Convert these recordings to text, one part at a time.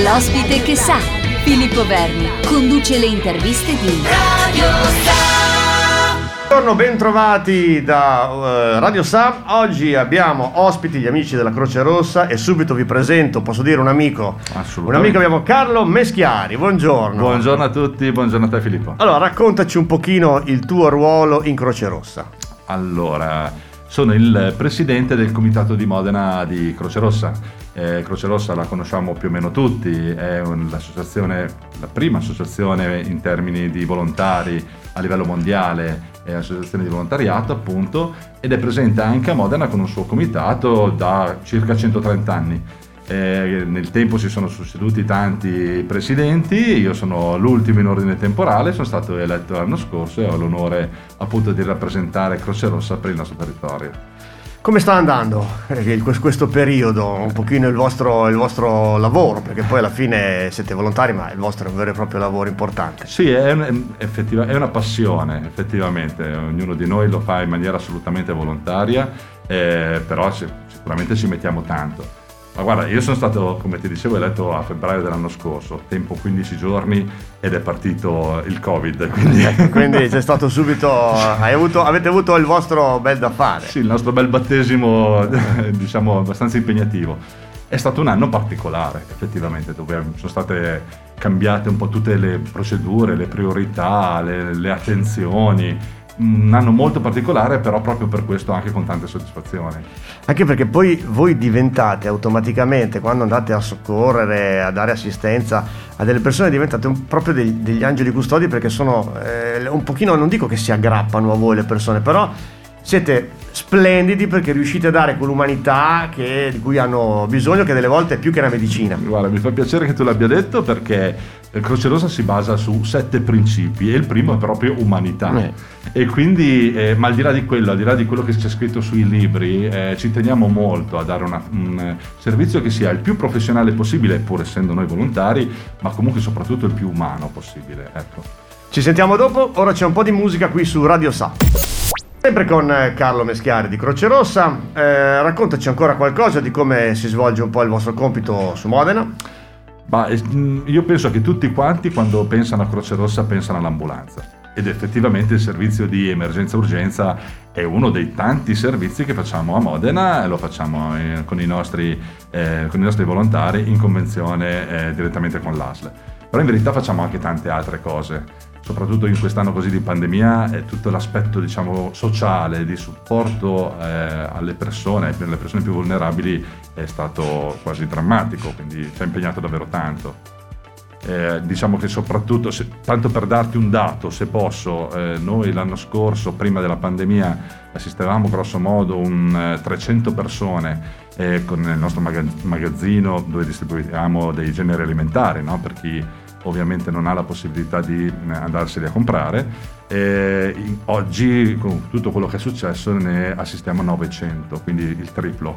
L'ospite che sa, Filippo Verni, conduce le interviste di Radio Sa. Buongiorno, bentrovati da uh, Radio Sam. Oggi abbiamo ospiti gli amici della Croce Rossa e subito vi presento, posso dire un amico. Un amico abbiamo Carlo Meschiari. Buongiorno. Buongiorno a tutti, buongiorno a te Filippo. Allora, raccontaci un pochino il tuo ruolo in Croce Rossa. Allora, sono il presidente del comitato di Modena di Croce Rossa. Eh, Croce Rossa la conosciamo più o meno tutti, è la prima associazione in termini di volontari a livello mondiale, è un'associazione di volontariato appunto, ed è presente anche a Modena con un suo comitato da circa 130 anni. Eh, nel tempo si sono succeduti tanti presidenti, io sono l'ultimo in ordine temporale, sono stato eletto l'anno scorso e ho l'onore appunto di rappresentare Croce Rossa per il nostro territorio. Come sta andando eh, questo periodo, un pochino il vostro, il vostro, lavoro, perché poi alla fine siete volontari, ma il vostro è un vero e proprio lavoro importante. Sì, è, un, è una passione, effettivamente, ognuno di noi lo fa in maniera assolutamente volontaria, eh, però sicuramente ci mettiamo tanto. Ma guarda, io sono stato, come ti dicevo, eletto a febbraio dell'anno scorso, tempo 15 giorni ed è partito il Covid. Quindi, quindi c'è stato subito, avuto, avete avuto il vostro bel da fare. Sì, il nostro bel battesimo, diciamo, abbastanza impegnativo. È stato un anno particolare, effettivamente, dove sono state cambiate un po' tutte le procedure, le priorità, le, le attenzioni un anno molto particolare, però proprio per questo anche con tante soddisfazioni. Anche perché poi voi diventate automaticamente, quando andate a soccorrere, a dare assistenza a delle persone, diventate un, proprio degli, degli, angeli custodi perché sono eh, un pochino, non dico che si aggrappano a voi le persone, però siete splendidi perché riuscite a dare quell'umanità che, di cui hanno bisogno, che delle volte è più che una medicina. Guarda, mi fa piacere che tu l'abbia detto perché il Croce Rossa si basa su sette principi e il primo è proprio umanità. Eh. E quindi, eh, ma al di là di quello, al di là di quello che c'è scritto sui libri, eh, ci teniamo molto a dare una, un servizio che sia il più professionale possibile, pur essendo noi volontari, ma comunque soprattutto il più umano possibile. Ecco. Ci sentiamo dopo, ora c'è un po' di musica qui su Radio Sa. Sempre con eh, Carlo Meschiari di Croce Rossa, eh, raccontaci ancora qualcosa di come si svolge un po' il vostro compito su Modena. Ma mm, io penso che tutti quanti quando pensano a Croce Rossa pensano all'ambulanza ed effettivamente il servizio di emergenza-urgenza è uno dei tanti servizi che facciamo a Modena lo facciamo eh, con i nostri, eh, con i nostri volontari in convenzione eh, direttamente con l'ASL. Però in verità facciamo anche tante altre cose soprattutto in quest'anno così di pandemia, è tutto l'aspetto diciamo, sociale di supporto eh, alle persone, per le persone più vulnerabili è stato quasi drammatico, quindi ci ha impegnato davvero tanto. Eh, diciamo che soprattutto, se, tanto per darti un dato, se posso, eh, noi l'anno scorso, prima della pandemia, assistevamo grosso modo un 300 eh, persone eh, con il nostro magazzino dove distribuiamo dei generi alimentari, no? per chi ovviamente non ha la possibilità di eh, andarseli a comprare. E oggi, con tutto quello che è successo, ne assistiamo a 900, quindi il triplo.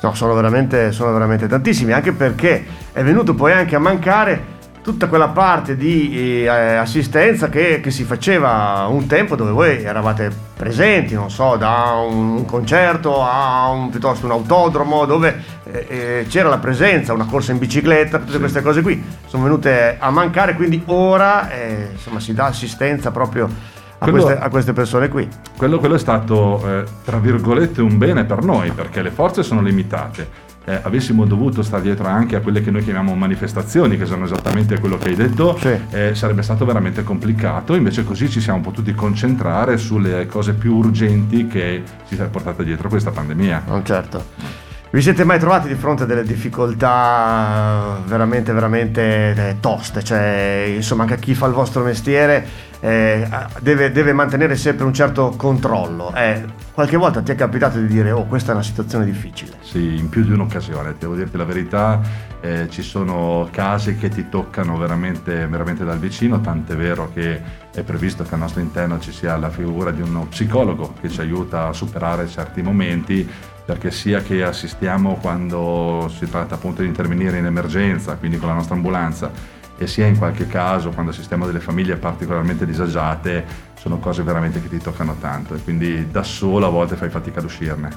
No, sono veramente, sono veramente tantissimi, anche perché è venuto poi anche a mancare tutta quella parte di eh, assistenza che, che, si faceva un tempo dove voi eravate presenti, non so, da un, un concerto a un, piuttosto un autodromo dove eh, eh, c'era la presenza, una corsa in bicicletta, tutte sì. queste cose qui sono venute a mancare, quindi ora eh, insomma, si dà assistenza proprio a, quello, queste, a queste, persone qui. Quello, quello è stato, eh, tra virgolette, un bene per noi perché le forze sono limitate eh, avessimo dovuto stare dietro anche a quelle che noi chiamiamo manifestazioni, che sono esattamente quello che hai detto, sì. eh, sarebbe stato veramente complicato. Invece così ci siamo potuti concentrare sulle cose più urgenti che ci è portata dietro questa pandemia. Oh, certo. Vi siete mai trovati di fronte a delle difficoltà veramente, veramente eh, toste? Cioè, insomma, anche chi fa il vostro mestiere eh, deve, deve, mantenere sempre un certo controllo. Eh, qualche volta ti è capitato di dire, oh, questa è una situazione difficile? Sì, in più di un'occasione, devo dirti la verità, eh, ci sono casi che ti toccano veramente, veramente dal vicino, tant'è vero che è previsto che al nostro interno ci sia la figura di uno psicologo che ci aiuta a superare certi momenti perché sia che assistiamo quando si tratta appunto di intervenire in emergenza, quindi con la nostra ambulanza, e sia in qualche caso quando assistiamo delle famiglie particolarmente disagiate, sono cose veramente che ti toccano tanto e quindi da solo a volte fai fatica ad uscirne.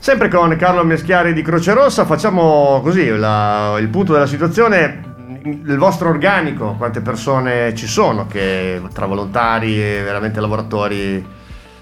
Sempre con Carlo Meschiari di Croce Rossa facciamo così la, il punto della situazione il vostro organico, quante persone ci sono che tra volontari e veramente lavoratori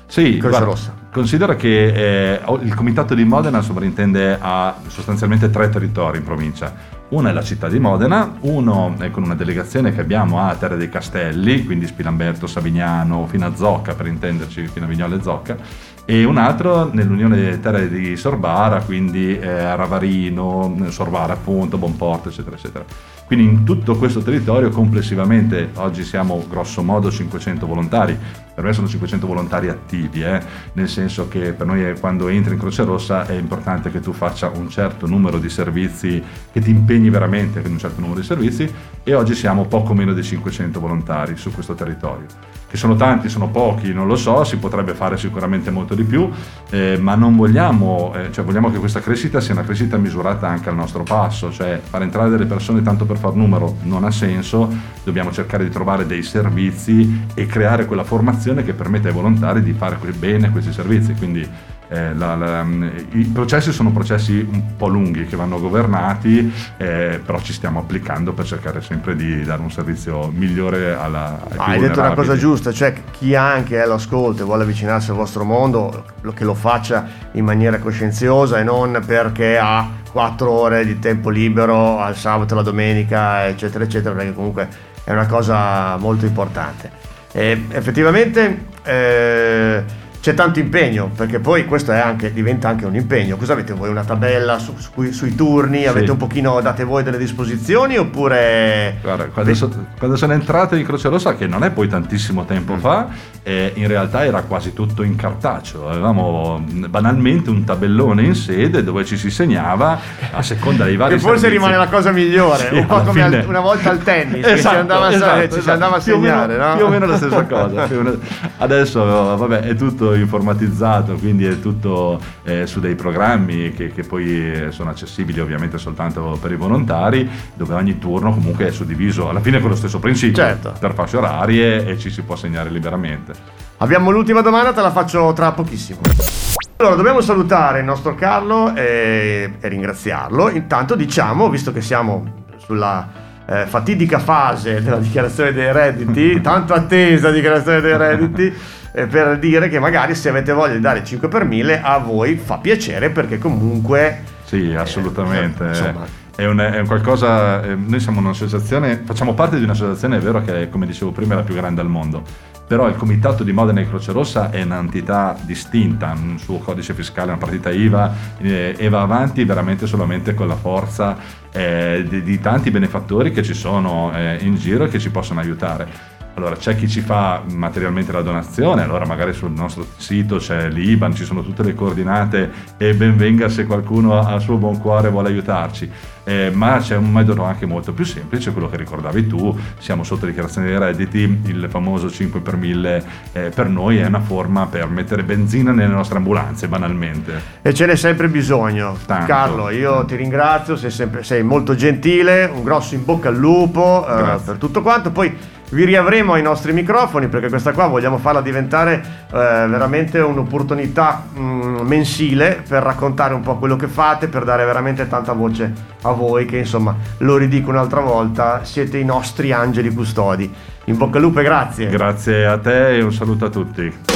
sì, Croce Rossa? Considera che eh, il comitato di Modena sovrintende a sostanzialmente tre territori in provincia. Uno è la città di Modena, uno è con una delegazione che abbiamo a Terre dei Castelli, quindi Spilamberto, Savignano, fino a Zocca per intenderci, fino a Vignole Zocca, e un altro nell'Unione Terre di Sorbara, quindi eh, Ravarino, Sorbara appunto, Bonporto, eccetera, eccetera. Quindi in tutto questo territorio complessivamente oggi siamo grosso modo 500 volontari, per me sono 500 volontari attivi, eh? nel senso che per noi quando entri in Croce Rossa è importante che tu faccia un certo numero di servizi, che ti impegni veramente con un certo numero di servizi e oggi siamo poco meno di 500 volontari su questo territorio che sono tanti, sono pochi, non lo so, si potrebbe fare sicuramente molto di più, eh, ma non vogliamo, eh, cioè vogliamo che questa crescita sia una crescita misurata anche al nostro passo, cioè far entrare delle persone tanto per far numero non ha senso, dobbiamo cercare di trovare dei servizi e creare quella formazione che permette ai volontari di fare bene questi servizi. Quindi eh, la, la, I processi sono processi un po' lunghi che vanno governati, eh, però ci stiamo applicando per cercare sempre di dare un servizio migliore alla ah, Hai detto una cosa giusta, cioè chi anche è l'ascolto e vuole avvicinarsi al vostro mondo, che lo faccia in maniera coscienziosa e non perché ha quattro ore di tempo libero al sabato, la domenica, eccetera, eccetera, perché comunque è una cosa molto importante. E effettivamente... Eh, c'è tanto impegno, perché poi questo anche, diventa anche un impegno. Cosa avete voi? Una tabella su, su, sui turni? Sì. Avete un pochino, date voi delle disposizioni oppure... Guarda, quando, so, quando sono entrato in Croce Rossa, che non è poi tantissimo tempo mm. fa, eh, in realtà era quasi tutto in cartaceo. Avevamo banalmente un tabellone in sede dove ci si segnava a seconda dei vari... Che forse servizi. rimane la cosa migliore, sì, un po' come fine... al, una volta al tennis, esatto, si andava, esatto, a, esatto. si andava a segnare, più o meno, no? Più o meno la stessa cosa. Adesso, vabbè, è tutto informatizzato, quindi è tutto eh, su dei programmi che, che, poi sono accessibili ovviamente soltanto per i volontari, dove ogni turno comunque è suddiviso alla fine con lo stesso principio, certo. per fasce orarie e ci si può segnare liberamente. Abbiamo l'ultima domanda, te la faccio tra pochissimo. Allora, dobbiamo salutare il nostro Carlo e, e ringraziarlo. Intanto diciamo, visto che siamo sulla eh, fatidica fase della dichiarazione dei redditi, tanto attesa dichiarazione dei redditi, eh, per dire che magari se avete voglia di dare 5 per 1000 a voi fa piacere perché comunque... Sì, assolutamente. Eh, insomma, è un, è un qualcosa, eh, noi siamo un'associazione, facciamo parte di un'associazione, è vero che come dicevo prima è la più grande al mondo, però il comitato di Modena e Croce Rossa è un'entità distinta, un suo codice fiscale, una partita IVA eh, e va avanti veramente solamente con la forza eh, di, di, tanti benefattori che ci sono eh, in giro e che ci possono aiutare. Allora c'è chi ci fa materialmente la donazione, allora magari sul nostro sito c'è l'IBAN, ci sono tutte le coordinate e ben venga se qualcuno il suo buon cuore vuole aiutarci. Eh, ma c'è un metodo anche molto più semplice, quello che ricordavi tu, siamo sotto dichiarazione dei redditi, il famoso 5 per 1000 eh, per noi è una forma per mettere benzina nelle nostre ambulanze, banalmente. E ce n'è sempre bisogno. Tanto. Carlo, io ti ringrazio, sei, sempre, sei molto gentile, un grosso in bocca al lupo eh, per tutto quanto. Poi vi riavremo ai nostri microfoni perché questa qua vogliamo farla diventare eh, veramente un'opportunità mh, mm, mensile per raccontare un po' quello che fate, per dare veramente tanta voce a voi che insomma, lo ridico un'altra volta, siete i nostri angeli custodi. In bocca al lupo e grazie. Grazie a te e un saluto a tutti.